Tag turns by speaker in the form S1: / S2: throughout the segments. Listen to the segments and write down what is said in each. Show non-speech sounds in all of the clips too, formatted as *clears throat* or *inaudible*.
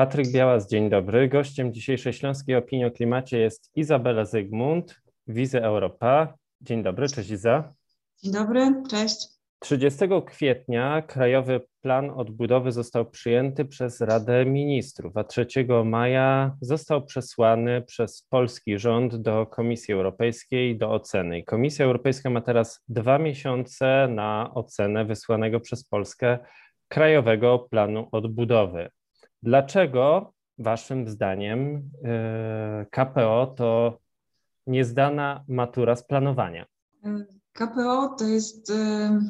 S1: Patryk Białas, dzień dobry. Gościem dzisiejszej Śląskiej Opinii o Klimacie jest Izabela Zygmunt, Wizy Europa. Dzień dobry, cześć Iza.
S2: Dzień dobry, cześć.
S1: 30 kwietnia Krajowy Plan Odbudowy został przyjęty przez Radę Ministrów, a 3 maja został przesłany przez polski rząd do Komisji Europejskiej do oceny. Komisja Europejska ma teraz dwa miesiące na ocenę wysłanego przez Polskę Krajowego Planu Odbudowy. Dlaczego Waszym zdaniem e, KPO to niezdana matura z planowania?
S2: KPO to jest e,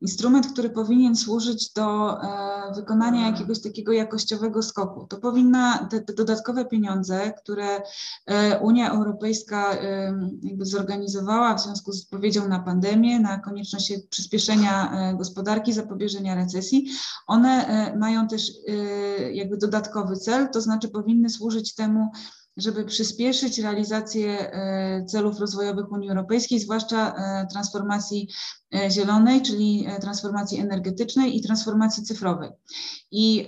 S2: instrument, który powinien służyć do e, wykonania jakiegoś takiego jakościowego skoku. To powinna te, te dodatkowe pieniądze, które Unia Europejska jakby zorganizowała w związku z odpowiedzią na pandemię, na konieczność przyspieszenia gospodarki, zapobieżenia recesji, one mają też jakby dodatkowy cel, to znaczy powinny służyć temu, żeby przyspieszyć realizację e, celów rozwojowych Unii Europejskiej, zwłaszcza e, transformacji e, zielonej, czyli transformacji energetycznej i transformacji cyfrowej. I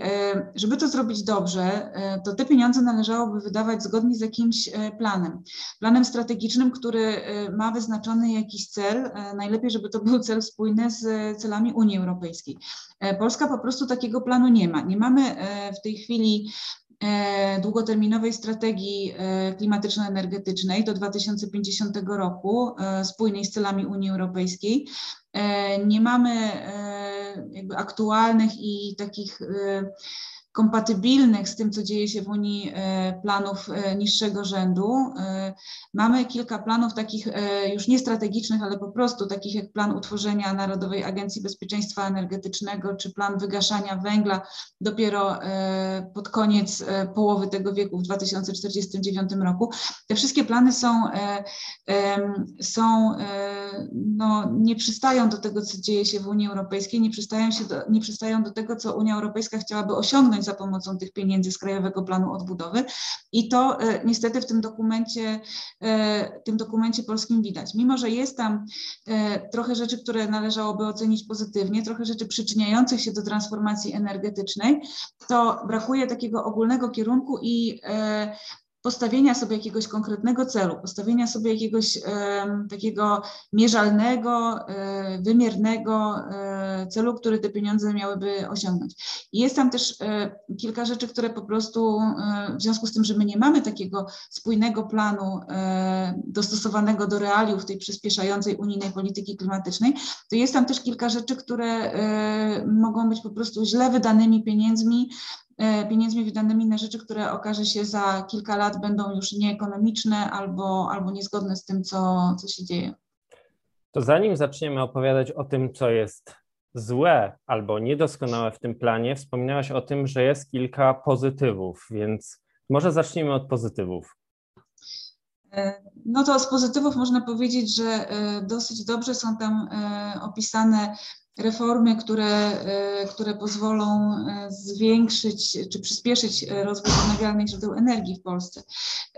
S2: żeby to zrobić dobrze, to te pieniądze należałoby wydawać zgodnie z jakimś planem. Planem strategicznym, który ma wyznaczony jakiś cel, najlepiej, żeby to był cel spójny z celami Unii Europejskiej. Polska po prostu takiego planu nie ma. Nie mamy w tej chwili długoterminowej strategii e, klimatyczno-energetycznej do 2050 roku, e, spójnej z celami Unii Europejskiej. Nie mamy jakby aktualnych i takich kompatybilnych z tym, co dzieje się w Unii e, planów e, niższego rzędu. E, mamy kilka planów takich już nie strategicznych, ale po prostu takich jak plan utworzenia Narodowej Agencji Bezpieczeństwa Energetycznego czy plan wygaszania węgla dopiero pod koniec połowy tego wieku w 2049 roku. Te wszystkie plany są, są no, nie przystają do tego, co dzieje się w Unii Europejskiej, nie przystają, się do, nie przystają do tego, co Unia Europejska chciałaby osiągnąć za pomocą tych pieniędzy z Krajowego Planu Odbudowy i to e, niestety w tym dokumencie, e, tym dokumencie polskim widać. Mimo, że jest tam e, trochę rzeczy, które należałoby ocenić pozytywnie, trochę rzeczy przyczyniających się do transformacji energetycznej, to brakuje takiego ogólnego kierunku i postawienia sobie jakiegoś konkretnego celu, postawienia sobie jakiegoś e, takiego mierzalnego, e, wymiernego e, celu, który te pieniądze miałyby osiągnąć. I jest tam też e, kilka rzeczy, które po prostu e, w związku z tym, że my nie mamy takiego spójnego planu e, dostosowanego do realiów tej przyspieszającej unijnej polityki klimatycznej, to jest tam też kilka rzeczy, które mogą być po prostu źle wydanymi pieniędzmi, pieniędzmi wydanymi na rzeczy, które okaże się za kilka lat będą już nieekonomiczne albo, albo niezgodne z tym, co, co się dzieje.
S1: To zanim zaczniemy opowiadać o tym, co jest złe albo niedoskonałe w tym planie, wspominałaś o tym, że jest kilka pozytywów, więc może zacznijmy od pozytywów.
S2: E, no to z pozytywów można powiedzieć, że e, dosyć dobrze są tam opisane reformy, które, e, które pozwolą e, zwiększyć czy przyspieszyć e, rozwój odnawialnych źródeł energii w Polsce.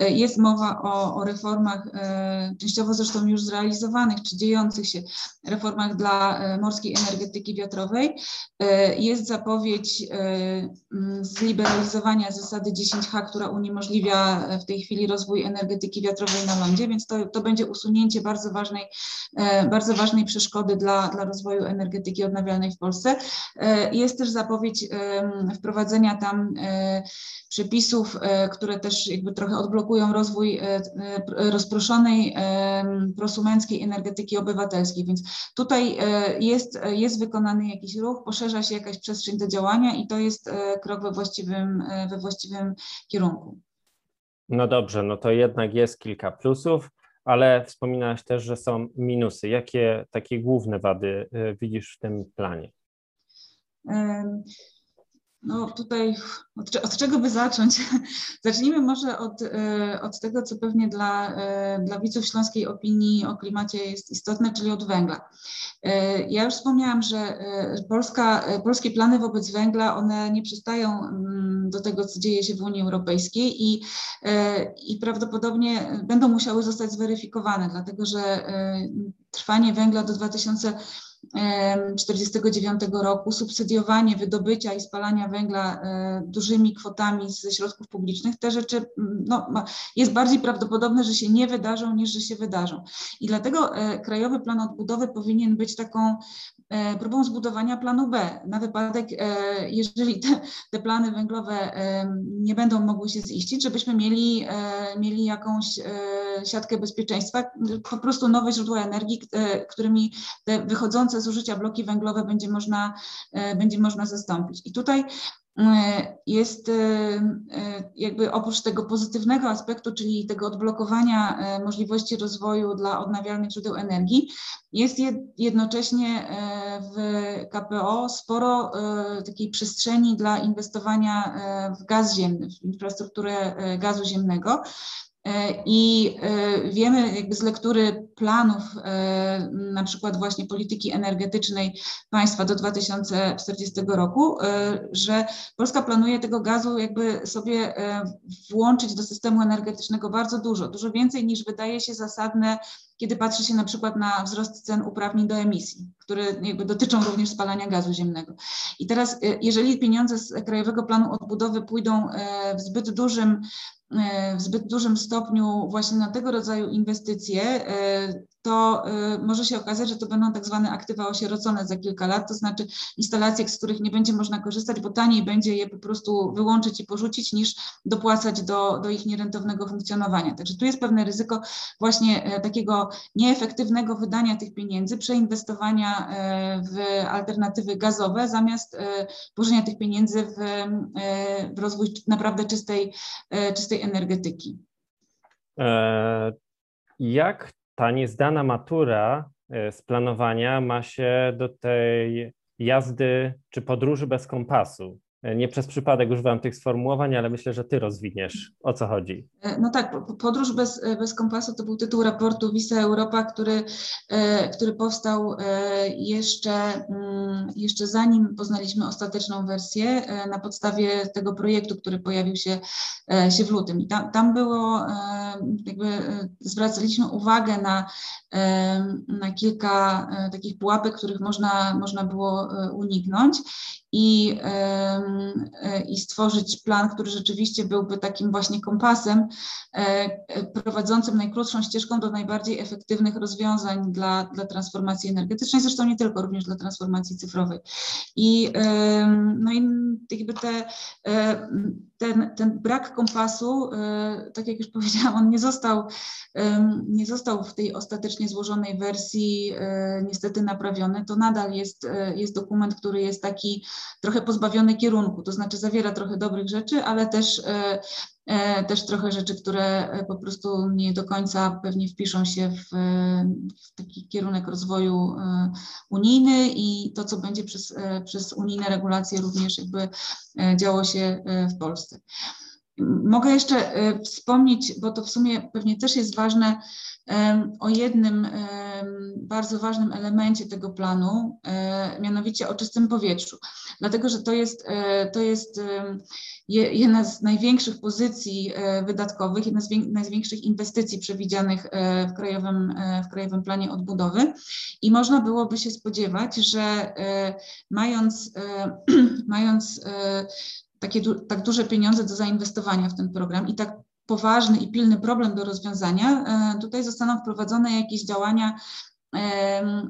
S2: Jest mowa o, o reformach, częściowo zresztą już zrealizowanych czy dziejących się reformach dla morskiej energetyki wiatrowej. Jest zapowiedź zliberalizowania zasady 10H, która uniemożliwia w tej chwili rozwój energetyki wiatrowej na lądzie, więc to, to będzie usunięcie bardzo ważnej, bardzo ważnej przeszkody dla, dla rozwoju energetyki energetyki odnawialnej w Polsce. E, jest też zapowiedź wprowadzenia tam e, przepisów, e, które też jakby trochę odblokują rozwój rozproszonej prosumenckiej energetyki obywatelskiej, więc tutaj jest, jest wykonany jakiś ruch, poszerza się jakaś przestrzeń do działania i to jest krok we właściwym, we właściwym kierunku.
S1: No dobrze, no to jednak jest kilka plusów ale wspominałaś też, że są minusy. Jakie takie główne wady y, widzisz w tym planie?
S2: No tutaj od, od, czego by zacząć? *laughs* Zacznijmy może od, e, od tego, co pewnie dla, e, dla widzów śląskiej opinii o klimacie jest istotne, czyli od węgla. E, ja już wspomniałam, że Polska, polskie plany wobec węgla, one nie przystają mm, do tego, co dzieje się w Unii Europejskiej i, i prawdopodobnie będą musiały zostać zweryfikowane, dlatego że trwanie węgla do 2000 1949 roku, subsydiowanie wydobycia i spalania węgla dużymi kwotami ze środków publicznych, te rzeczy no, jest bardziej prawdopodobne, że się nie wydarzą, niż że się wydarzą. I dlatego Krajowy Plan Odbudowy powinien być taką E, próbą zbudowania planu B na wypadek, e, jeżeli te, te, plany węglowe e, nie będą mogły się ziścić, żebyśmy mieli, mieli jakąś siatkę bezpieczeństwa, po prostu nowe źródła energii, którymi te wychodzące z użycia bloki węglowe będzie można, będzie można zastąpić. I tutaj E, jest e, e, jakby oprócz tego pozytywnego aspektu, czyli tego odblokowania możliwości rozwoju dla odnawialnych źródeł energii, jest jednocześnie w KPO sporo takiej przestrzeni dla inwestowania w gaz ziemny, w infrastrukturę gazu ziemnego. E, I e, wiemy jakby z lektury planów, e, na przykład właśnie polityki energetycznej państwa do 2040 roku, że Polska planuje tego gazu jakby sobie włączyć do systemu energetycznego bardzo dużo, dużo więcej niż wydaje się zasadne, kiedy patrzy się na przykład na wzrost cen uprawnień do emisji, które jakby dotyczą również spalania gazu ziemnego. I teraz, jeżeli pieniądze z Krajowego Planu Odbudowy pójdą w zbyt dużym w zbyt dużym stopniu właśnie na tego rodzaju inwestycje, to e, może się okazać, że to będą tak zwane aktywa osierocone za kilka lat, to znaczy instalacje, z których nie będzie można korzystać, bo taniej będzie je po prostu wyłączyć i porzucić, niż dopłacać do, do ich nierentownego funkcjonowania. Także tu jest pewne ryzyko właśnie e, takiego nieefektywnego wydania tych pieniędzy, przeinwestowania w alternatywy gazowe, zamiast włożenia tych pieniędzy w, w rozwój naprawdę czystej, czystej energetyki.
S1: E, jak ta niezdana matura e, z planowania ma się do tej jazdy czy podróży bez kompasu? Nie przez przypadek używam tych sformułowań, ale myślę, że ty rozwiniesz, o co chodzi.
S2: E, no tak, Podróż bez, e, bez kompasu to był tytuł raportu Visa Europa, który, e, który powstał jeszcze, mm, jeszcze zanim poznaliśmy ostateczną wersję na podstawie tego projektu, który pojawił się, się w lutym. I tam, tam było, jakby zwracaliśmy uwagę na, na kilka takich pułapek, których można, można było uniknąć i, e, i stworzyć plan, który rzeczywiście byłby takim właśnie kompasem e, prowadzącym najkrótszą ścieżką do najbardziej efektywnych rozwiązań dla, dla transformacji energetycznej, zresztą nie tylko, również dla transformacji cyfrowej. I, no i jakby te, e, ten, ten brak kompasu, tak jak już *laughs* powiedziałam, on nie został, nie został w tej ostatecznie złożonej wersji niestety naprawiony. To nadal jest, jest dokument, który jest taki trochę pozbawiony kierunku, to znaczy zawiera trochę dobrych rzeczy, ale też, e, e, też trochę rzeczy, które e, po prostu nie do końca pewnie wpiszą się w, w taki kierunek rozwoju unijny i to, co będzie przez, przez unijne regulacje również jakby działo się w Polsce. Mogę jeszcze wspomnieć, bo to w sumie pewnie też jest ważne, o jednym bardzo ważnym elemencie tego planu, e, mianowicie o czystym powietrzu. Dlatego, że to jest, e, to jest jedna z największych pozycji e, wydatkowych, jedna z największych inwestycji przewidzianych w Krajowym, w Krajowym Planie Odbudowy i można byłoby się spodziewać, że mając, *clears throat* mając takie tak duże pieniądze do zainwestowania w ten program i tak poważny i pilny problem do rozwiązania, e, tutaj zostaną wprowadzone jakieś działania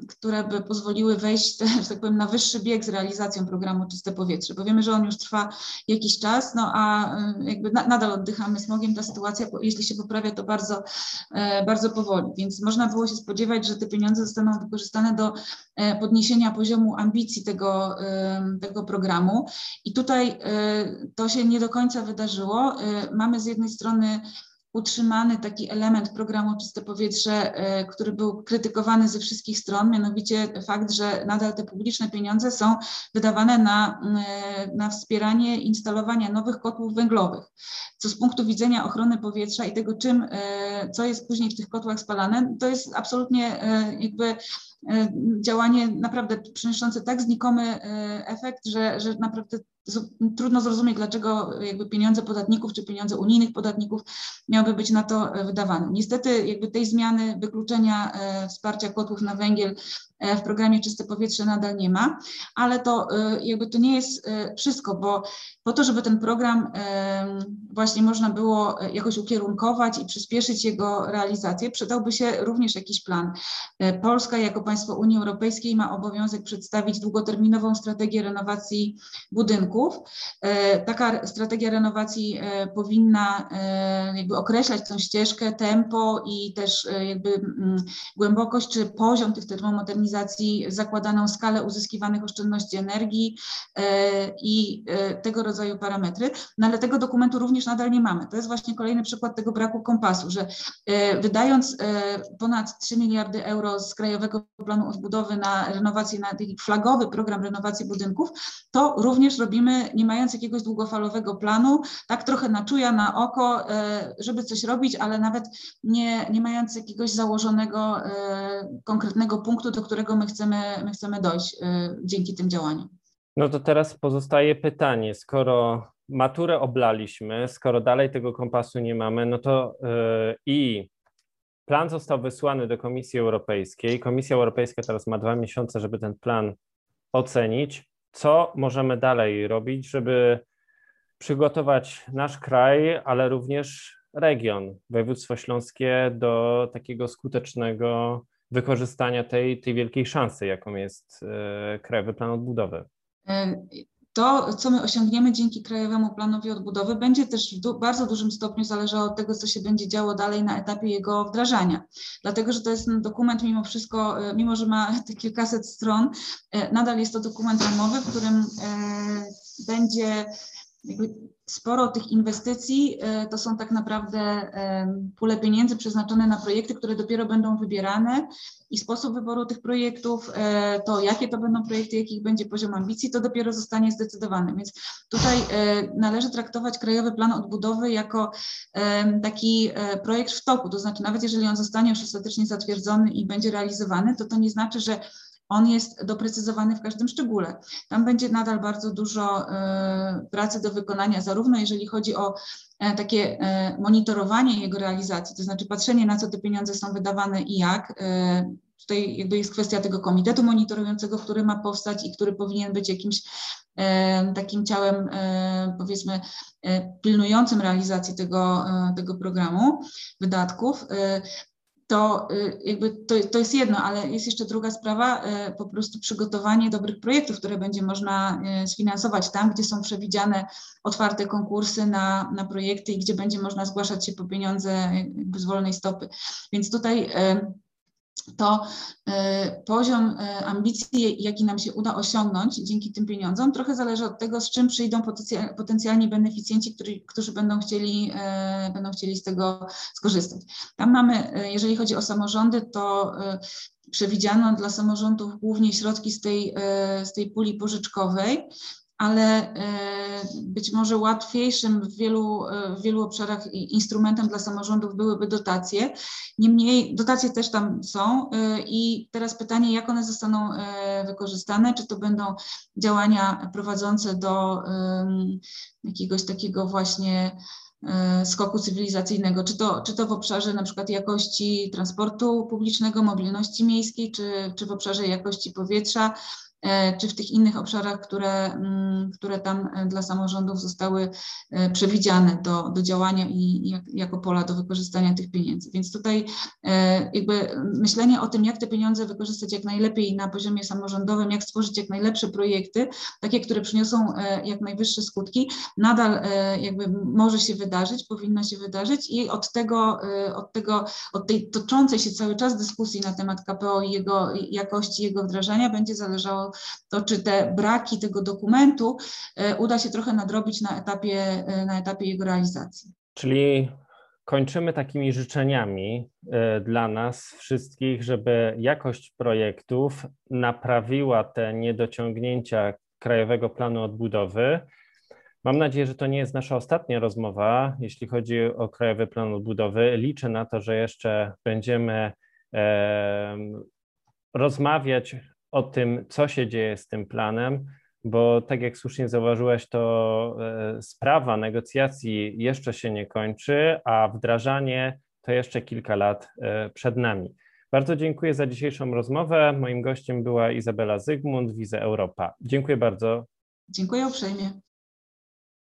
S2: które by pozwoliły wejść, *laughs* że tak powiem, na wyższy bieg z realizacją programu Czyste Powietrze, bo wiemy, że on już trwa jakiś czas, no a jakby na, nadal oddychamy smogiem, ta sytuacja, jeśli się poprawia, to bardzo, e, bardzo powoli, więc można było się spodziewać, że te pieniądze zostaną wykorzystane do e, podniesienia poziomu ambicji tego, tego programu. I tutaj e, to się nie do końca wydarzyło. Mamy z jednej strony utrzymany taki element programu Czyste Powietrze, e, który był krytykowany ze wszystkich stron, mianowicie fakt, że nadal te publiczne pieniądze są wydawane na, e, na wspieranie instalowania nowych kotłów węglowych, co z punktu widzenia ochrony powietrza i tego, czym, e, co jest później w tych kotłach spalane, to jest absolutnie jakby działanie naprawdę przynoszące tak znikomy efekt, że, że naprawdę trudno zrozumieć, dlaczego jakby pieniądze podatników czy pieniądze unijnych podatników miałyby być na to e, wydawane. Niestety jakby tej zmiany wykluczenia e, wsparcia kotłów na węgiel w programie Czyste Powietrze nadal nie ma, ale to jakby to nie jest wszystko, bo po to, żeby ten program właśnie można było jakoś ukierunkować i przyspieszyć jego realizację, przydałby się również jakiś plan. Polska jako państwo Unii Europejskiej ma obowiązek przedstawić długoterminową strategię renowacji budynków. Taka strategia renowacji powinna jakby określać tą ścieżkę, tempo i też jakby mm, głębokość czy poziom tych termomodernizacji, zakładaną skalę uzyskiwanych oszczędności energii i tego rodzaju parametry, no ale tego dokumentu również nadal nie mamy. To jest właśnie kolejny przykład tego braku kompasu, że e, wydając e, ponad 3 miliardy euro z Krajowego Planu Odbudowy na renowację, na flagowy program renowacji budynków, to również robimy, nie mając jakiegoś długofalowego planu, tak trochę na czuja, na oko, e, żeby coś robić, ale nawet nie, nie mając jakiegoś założonego, konkretnego punktu, do którego my chcemy, my chcemy dojść dzięki tym działaniom.
S1: No to teraz pozostaje pytanie, skoro maturę oblaliśmy, skoro dalej tego kompasu nie mamy, no to yy, i plan został wysłany do Komisji Europejskiej. Komisja Europejska teraz ma dwa miesiące, żeby ten plan ocenić. Co możemy dalej robić, żeby przygotować nasz kraj, ale również region, województwo śląskie do takiego skutecznego wykorzystania tej, tej wielkiej szansy, jaką jest yy, Krajowy Plan Odbudowy?
S2: To, co my osiągniemy dzięki Krajowemu Planowi Odbudowy, będzie też w du bardzo dużym stopniu zależało od tego, co się będzie działo dalej na etapie jego wdrażania. Dlatego, że to jest dokument mimo wszystko, e, mimo że ma *laughs* te kilkaset stron, e, nadal jest to dokument ramowy, w którym e, będzie sporo tych inwestycji e, to są tak naprawdę e, pule pieniędzy przeznaczone na projekty, które dopiero będą wybierane i sposób wyboru tych projektów, e, to jakie to będą projekty, jakich będzie poziom ambicji, to dopiero zostanie zdecydowany. Więc tutaj należy traktować Krajowy Plan Odbudowy jako taki projekt w toku, to znaczy nawet jeżeli on zostanie już ostatecznie zatwierdzony i będzie realizowany, to to nie znaczy, że on jest doprecyzowany w każdym szczególe. Tam będzie nadal bardzo dużo e, pracy do wykonania, zarówno jeżeli chodzi o e, takie e, monitorowanie jego realizacji, to znaczy patrzenie na co te pieniądze są wydawane i jak. Tutaj jakby jest kwestia tego komitetu monitorującego, który ma powstać i który powinien być jakimś takim ciałem, powiedzmy, pilnującym realizacji tego, tego programu wydatków to y, jakby to, to jest jedno, ale jest jeszcze druga sprawa, y, po prostu przygotowanie dobrych projektów, które będzie można y, sfinansować tam, gdzie są przewidziane otwarte konkursy na, na projekty i gdzie będzie można zgłaszać się po pieniądze jakby z wolnej stopy. Więc tutaj to e, poziom e, ambicji, jaki nam się uda osiągnąć dzięki tym pieniądzom, trochę zależy od tego, z czym przyjdą potencjalni beneficjenci, którzy, którzy będą, chcieli, e, będą chcieli z tego skorzystać. Tam mamy, jeżeli chodzi o samorządy, to przewidziano dla samorządów głównie środki z tej, z tej puli pożyczkowej ale e, być może łatwiejszym w wielu, e, w wielu obszarach instrumentem dla samorządów byłyby dotacje. Niemniej dotacje też tam są e, i teraz pytanie, jak one zostaną wykorzystane, czy to będą działania prowadzące do jakiegoś takiego właśnie skoku cywilizacyjnego, czy to, czy to w obszarze na przykład jakości transportu publicznego, mobilności miejskiej, czy, czy w obszarze jakości powietrza, czy w tych innych obszarach, które, mm, które tam e, dla samorządów zostały e, przewidziane do, do działania i jako pola do wykorzystania tych pieniędzy. Więc tutaj jakby myślenie o tym, jak te pieniądze wykorzystać jak najlepiej na poziomie samorządowym, jak stworzyć jak najlepsze projekty, takie, które przyniosą jak najwyższe skutki, nadal jakby może się wydarzyć, powinno się wydarzyć i od tego, od tego, od tej toczącej się cały czas dyskusji na temat KPO i jego jakości, jego wdrażania będzie zależało to czy te braki tego dokumentu e, uda się trochę nadrobić na etapie, e, na etapie jego realizacji.
S1: Czyli kończymy takimi życzeniami e, dla nas wszystkich, żeby jakość projektów naprawiła te niedociągnięcia Krajowego Planu Odbudowy. Mam nadzieję, że to nie jest nasza ostatnia rozmowa, jeśli chodzi o Krajowy Plan Odbudowy. Liczę na to, że jeszcze będziemy rozmawiać o tym, co się dzieje z tym planem, bo tak jak słusznie zauważyłeś, to e, sprawa negocjacji jeszcze się nie kończy, a wdrażanie to jeszcze kilka lat e, przed nami. Bardzo dziękuję za dzisiejszą rozmowę. Moim gościem była Izabela Zygmunt, Wize Europa. Dziękuję bardzo.
S2: Dziękuję uprzejmie.